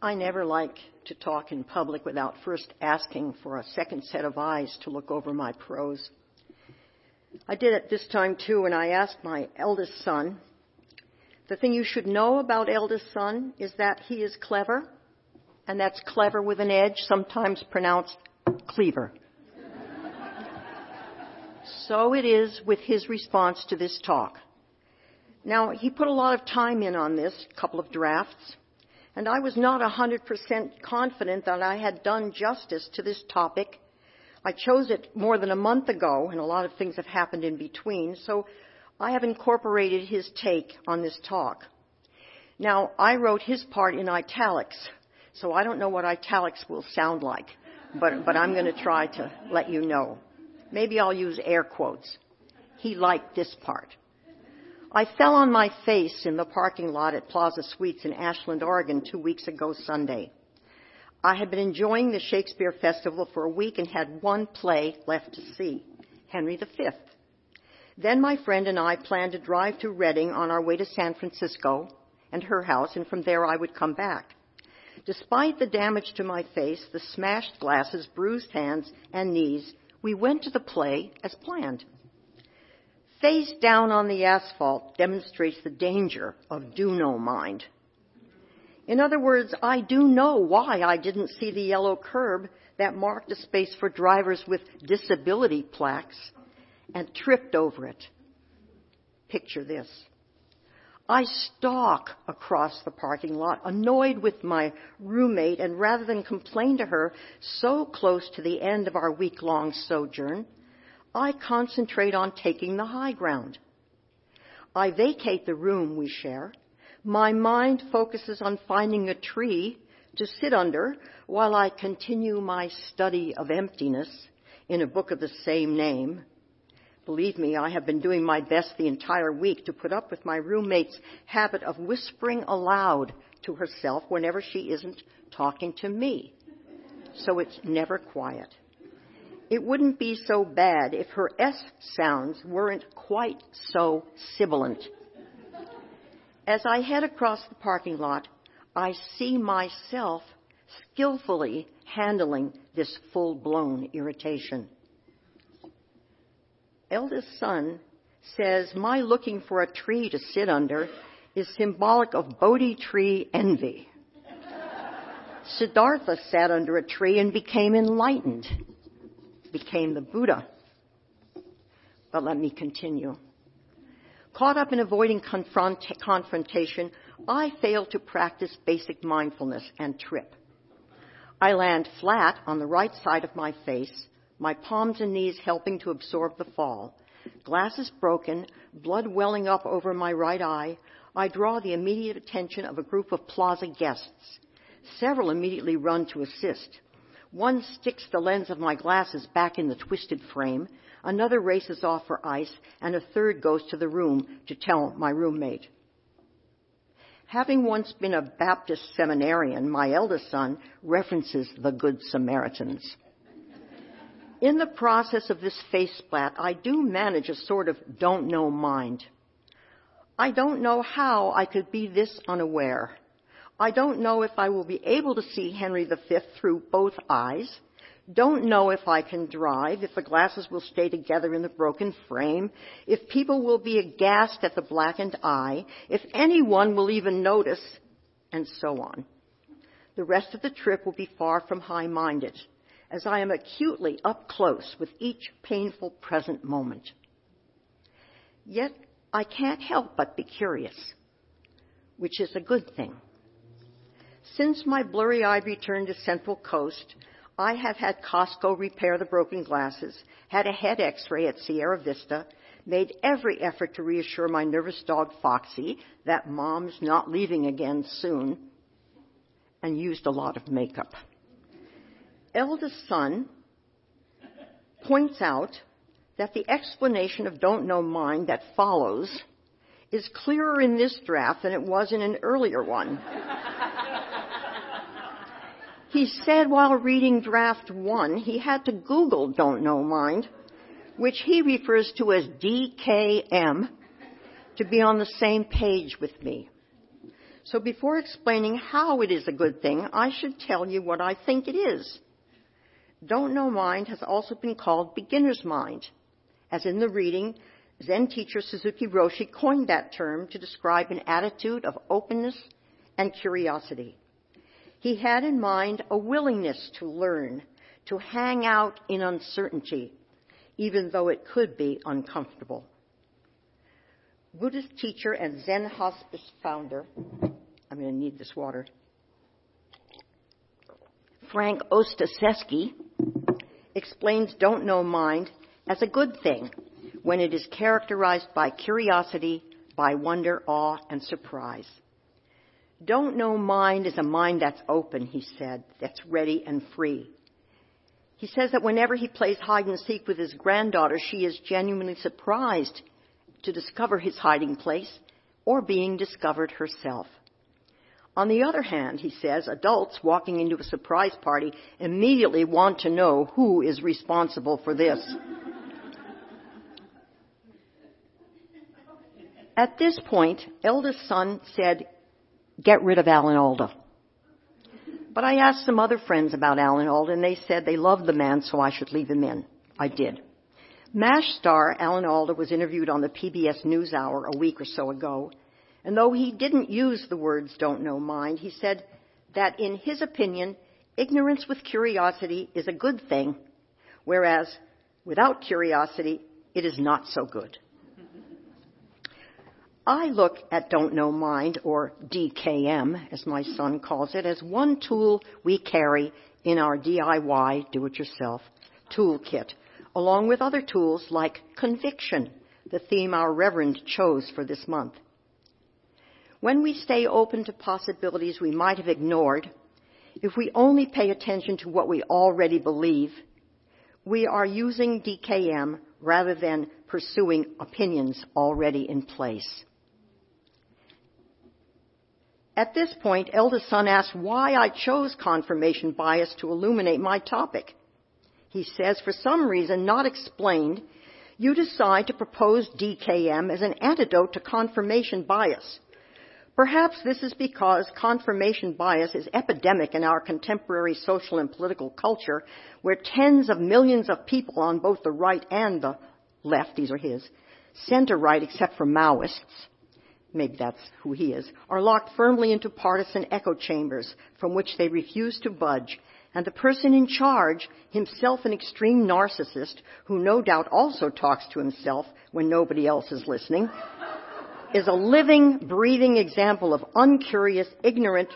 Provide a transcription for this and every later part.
I never like to talk in public without first asking for a second set of eyes to look over my prose. I did it this time too, and I asked my eldest son. The thing you should know about eldest son is that he is clever, and that's clever with an edge, sometimes pronounced cleaver. so it is with his response to this talk. Now, he put a lot of time in on this, a couple of drafts, and I was not 100% confident that I had done justice to this topic. I chose it more than a month ago, and a lot of things have happened in between, so I have incorporated his take on this talk. Now, I wrote his part in italics, so I don't know what italics will sound like, but, but I'm going to try to let you know. Maybe I'll use air quotes. He liked this part. I fell on my face in the parking lot at Plaza Suites in Ashland, Oregon two weeks ago Sunday. I had been enjoying the Shakespeare Festival for a week and had one play left to see, Henry V. Then my friend and I planned to drive to Redding on our way to San Francisco and her house, and from there I would come back. Despite the damage to my face, the smashed glasses, bruised hands, and knees, we went to the play as planned. Face down on the asphalt demonstrates the danger of do know mind. In other words, I do know why I didn't see the yellow curb that marked a space for drivers with disability plaques and tripped over it. Picture this. I stalk across the parking lot, annoyed with my roommate, and rather than complain to her so close to the end of our week long sojourn, I concentrate on taking the high ground. I vacate the room we share. My mind focuses on finding a tree to sit under while I continue my study of emptiness in a book of the same name. Believe me, I have been doing my best the entire week to put up with my roommate's habit of whispering aloud to herself whenever she isn't talking to me. So it's never quiet it wouldn't be so bad if her S sounds weren't quite so sibilant. As I head across the parking lot, I see myself skillfully handling this full blown irritation. Eldest son says, My looking for a tree to sit under is symbolic of Bodhi tree envy. Siddhartha sat under a tree and became enlightened became the Buddha. But let me continue. Caught up in avoiding confront- confrontation, I fail to practice basic mindfulness and trip. I land flat on the right side of my face, my palms and knees helping to absorb the fall. Glasses broken, blood welling up over my right eye, I draw the immediate attention of a group of plaza guests. Several immediately run to assist. One sticks the lens of my glasses back in the twisted frame, another races off for ice, and a third goes to the room to tell my roommate. Having once been a Baptist seminarian, my eldest son references the Good Samaritans. In the process of this face splat, I do manage a sort of don't know mind. I don't know how I could be this unaware. I don't know if I will be able to see Henry V through both eyes. Don't know if I can drive, if the glasses will stay together in the broken frame, if people will be aghast at the blackened eye, if anyone will even notice, and so on. The rest of the trip will be far from high-minded, as I am acutely up close with each painful present moment. Yet I can't help but be curious, which is a good thing. Since my blurry eyed return to Central Coast, I have had Costco repair the broken glasses, had a head x-ray at Sierra Vista, made every effort to reassure my nervous dog Foxy that mom's not leaving again soon, and used a lot of makeup. Eldest son points out that the explanation of don't know mind that follows is clearer in this draft than it was in an earlier one. He said while reading draft one, he had to Google Don't Know Mind, which he refers to as DKM, to be on the same page with me. So before explaining how it is a good thing, I should tell you what I think it is. Don't know mind has also been called beginner's mind. As in the reading, Zen teacher Suzuki Roshi coined that term to describe an attitude of openness and curiosity. He had in mind a willingness to learn, to hang out in uncertainty, even though it could be uncomfortable. Buddhist teacher and Zen hospice founder, I'm going to need this water, Frank Ostaseski explains don't know mind as a good thing when it is characterized by curiosity, by wonder, awe, and surprise. Don't know mind is a mind that's open, he said, that's ready and free. He says that whenever he plays hide and seek with his granddaughter, she is genuinely surprised to discover his hiding place or being discovered herself. On the other hand, he says, adults walking into a surprise party immediately want to know who is responsible for this. At this point, eldest son said, get rid of Alan Alda. But I asked some other friends about Alan Alda and they said they loved the man so I should leave him in. I did. MASH star Alan Alda was interviewed on the PBS NewsHour a week or so ago and though he didn't use the words don't know mind, he said that in his opinion, ignorance with curiosity is a good thing, whereas without curiosity, it is not so good. I look at Don't Know Mind, or DKM, as my son calls it, as one tool we carry in our DIY, do it yourself, toolkit, along with other tools like conviction, the theme our Reverend chose for this month. When we stay open to possibilities we might have ignored, if we only pay attention to what we already believe, we are using DKM rather than pursuing opinions already in place. At this point, eldest son asks why I chose confirmation bias to illuminate my topic. He says, for some reason not explained, you decide to propose DKM as an antidote to confirmation bias. Perhaps this is because confirmation bias is epidemic in our contemporary social and political culture, where tens of millions of people on both the right and the left, these are his, center right except for Maoists, maybe that's who he is, are locked firmly into partisan echo chambers from which they refuse to budge. And the person in charge, himself an extreme narcissist, who no doubt also talks to himself when nobody else is listening, is a living, breathing example of uncurious, ignorant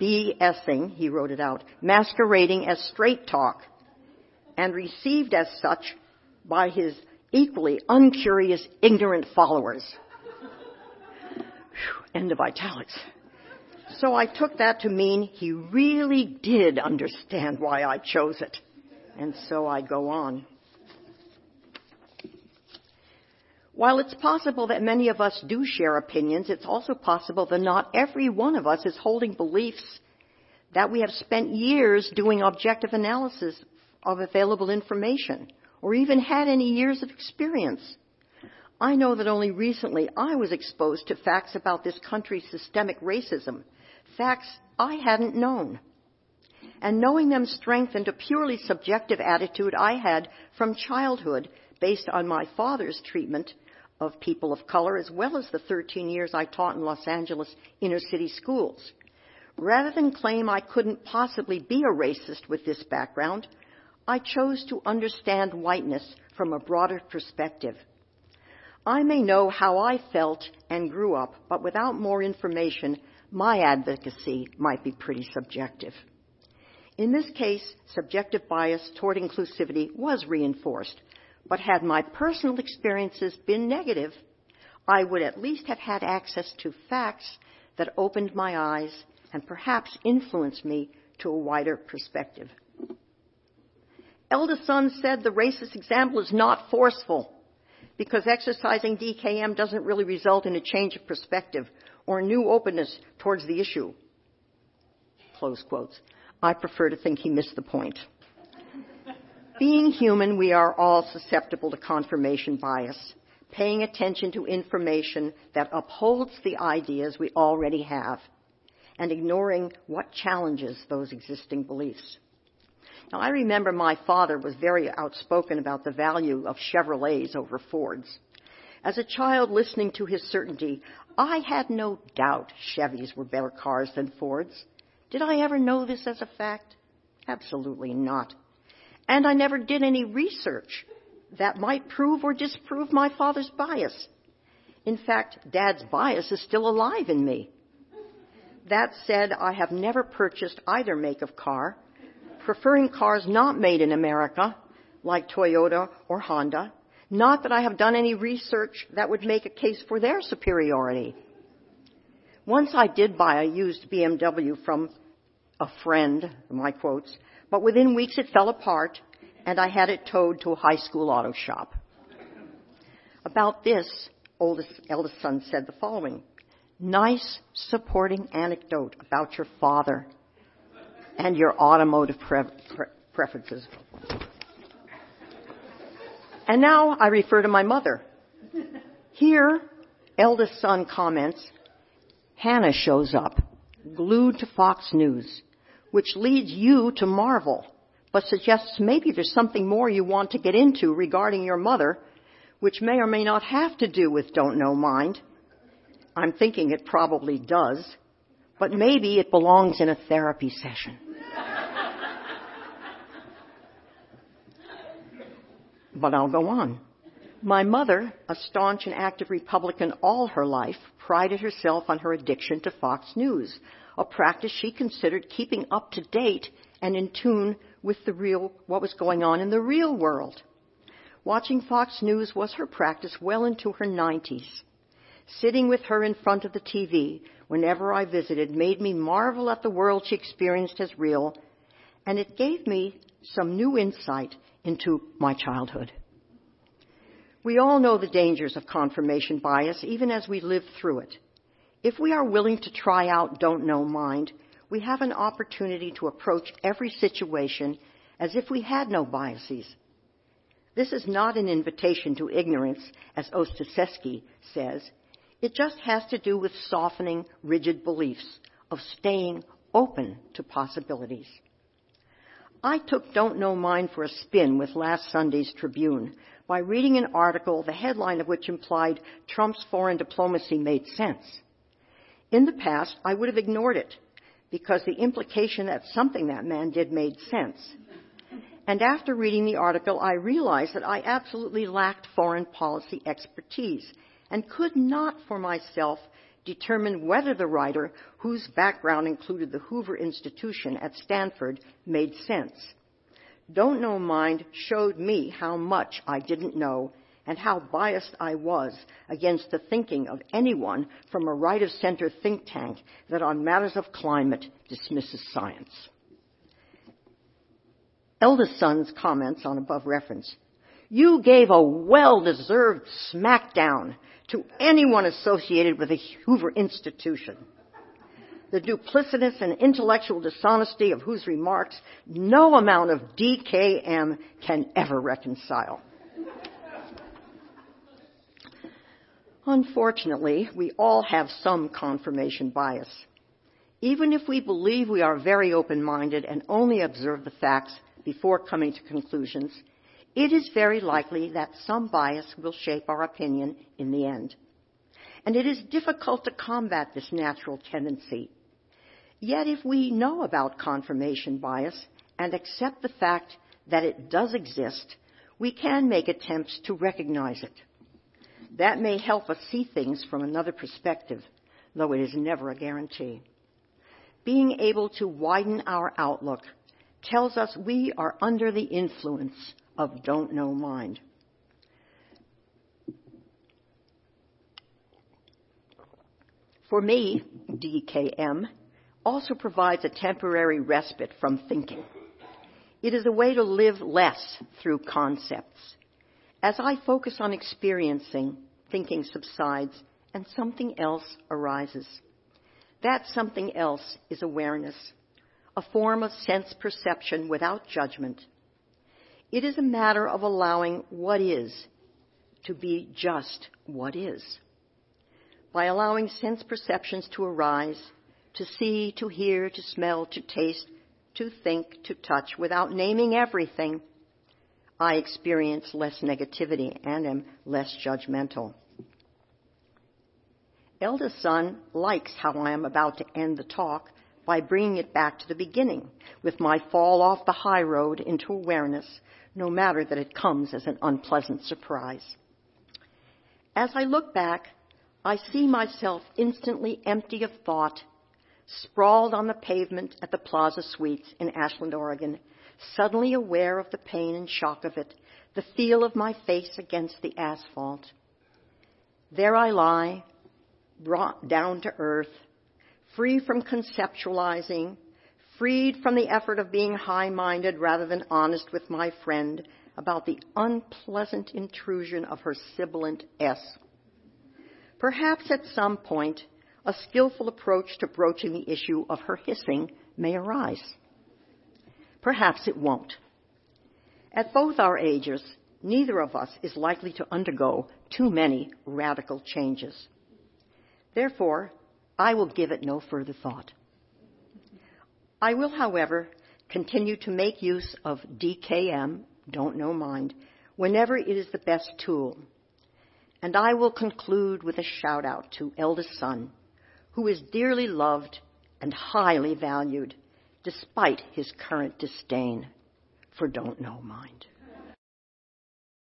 BSing, he wrote it out, masquerading as straight talk, and received as such by his equally uncurious, ignorant followers. End of italics. So I took that to mean he really did understand why I chose it. And so I go on. While it's possible that many of us do share opinions, it's also possible that not every one of us is holding beliefs that we have spent years doing objective analysis of available information or even had any years of experience. I know that only recently I was exposed to facts about this country's systemic racism, facts I hadn't known. And knowing them strengthened a purely subjective attitude I had from childhood based on my father's treatment of people of color, as well as the 13 years I taught in Los Angeles inner city schools. Rather than claim I couldn't possibly be a racist with this background, I chose to understand whiteness from a broader perspective. I may know how I felt and grew up, but without more information, my advocacy might be pretty subjective. In this case, subjective bias toward inclusivity was reinforced but had my personal experiences been negative, I would at least have had access to facts that opened my eyes and perhaps influenced me to a wider perspective. Eldest son said the racist example is not forceful because exercising DKM doesn't really result in a change of perspective or a new openness towards the issue. Close quotes. I prefer to think he missed the point. Being human, we are all susceptible to confirmation bias. paying attention to information that upholds the ideas we already have, and ignoring what challenges those existing beliefs. Now, I remember my father was very outspoken about the value of Chevrolets over Fords. As a child listening to his certainty, I had no doubt Chevys were better cars than Fords. Did I ever know this as a fact? Absolutely not. And I never did any research that might prove or disprove my father's bias. In fact, Dad's bias is still alive in me. That said, I have never purchased either make of car, preferring cars not made in America, like Toyota or Honda. Not that I have done any research that would make a case for their superiority. Once I did buy a used BMW from a friend, my quotes, but within weeks it fell apart and I had it towed to a high school auto shop. About this, oldest, eldest son said the following. Nice supporting anecdote about your father and your automotive pre- pre- preferences. And now I refer to my mother. Here, eldest son comments, Hannah shows up, glued to Fox News, which leads you to marvel, but suggests maybe there's something more you want to get into regarding your mother, which may or may not have to do with Don't Know Mind. I'm thinking it probably does, but maybe it belongs in a therapy session. But I'll go on. My mother, a staunch and active Republican all her life, prided herself on her addiction to Fox News, a practice she considered keeping up to date and in tune with the real, what was going on in the real world. Watching Fox News was her practice well into her 90s. Sitting with her in front of the TV whenever I visited made me marvel at the world she experienced as real, and it gave me some new insight into my childhood. We all know the dangers of confirmation bias, even as we live through it. If we are willing to try out don't know mind, we have an opportunity to approach every situation as if we had no biases. This is not an invitation to ignorance, as Ostaseski says. It just has to do with softening rigid beliefs, of staying open to possibilities. I took Don't Know Mind for a spin with last Sunday's Tribune by reading an article, the headline of which implied Trump's foreign diplomacy made sense. In the past, I would have ignored it because the implication that something that man did made sense. And after reading the article, I realized that I absolutely lacked foreign policy expertise and could not for myself determine whether the writer, whose background included the Hoover Institution at Stanford, made sense. Don't Know Mind showed me how much I didn't know and how biased I was against the thinking of anyone from a right of center think tank that on matters of climate dismisses science. Eldest son's comments on above reference. You gave a well-deserved smackdown to anyone associated with the Hoover Institution. The duplicitous and intellectual dishonesty of whose remarks no amount of DKM can ever reconcile. Unfortunately, we all have some confirmation bias. Even if we believe we are very open-minded and only observe the facts before coming to conclusions, it is very likely that some bias will shape our opinion in the end. And it is difficult to combat this natural tendency. Yet if we know about confirmation bias and accept the fact that it does exist, we can make attempts to recognize it. That may help us see things from another perspective, though it is never a guarantee. Being able to widen our outlook tells us we are under the influence of don't know mind. For me, DKM also provides a temporary respite from thinking. It is a way to live less through concepts. As I focus on experiencing, thinking subsides and something else arises. That something else is awareness, a form of sense perception without judgment. It is a matter of allowing what is to be just what is. By allowing sense perceptions to arise, to see, to hear, to smell, to taste, to think, to touch, without naming everything, I experience less negativity and am less judgmental. Eldest son likes how I am about to end the talk by bringing it back to the beginning with my fall off the high road into awareness, no matter that it comes as an unpleasant surprise. As I look back, I see myself instantly empty of thought, sprawled on the pavement at the Plaza Suites in Ashland, Oregon, suddenly aware of the pain and shock of it, the feel of my face against the asphalt. There I lie, brought down to earth, free from conceptualizing, freed from the effort of being high minded rather than honest with my friend about the unpleasant intrusion of her sibilant S. Perhaps at some point, a skillful approach to broaching the issue of her hissing may arise. Perhaps it won't. At both our ages, neither of us is likely to undergo too many radical changes. Therefore, I will give it no further thought. I will, however, continue to make use of DKM, don't know mind, whenever it is the best tool. And I will conclude with a shout out to eldest son, who is dearly loved and highly valued, despite his current disdain for don't know mind.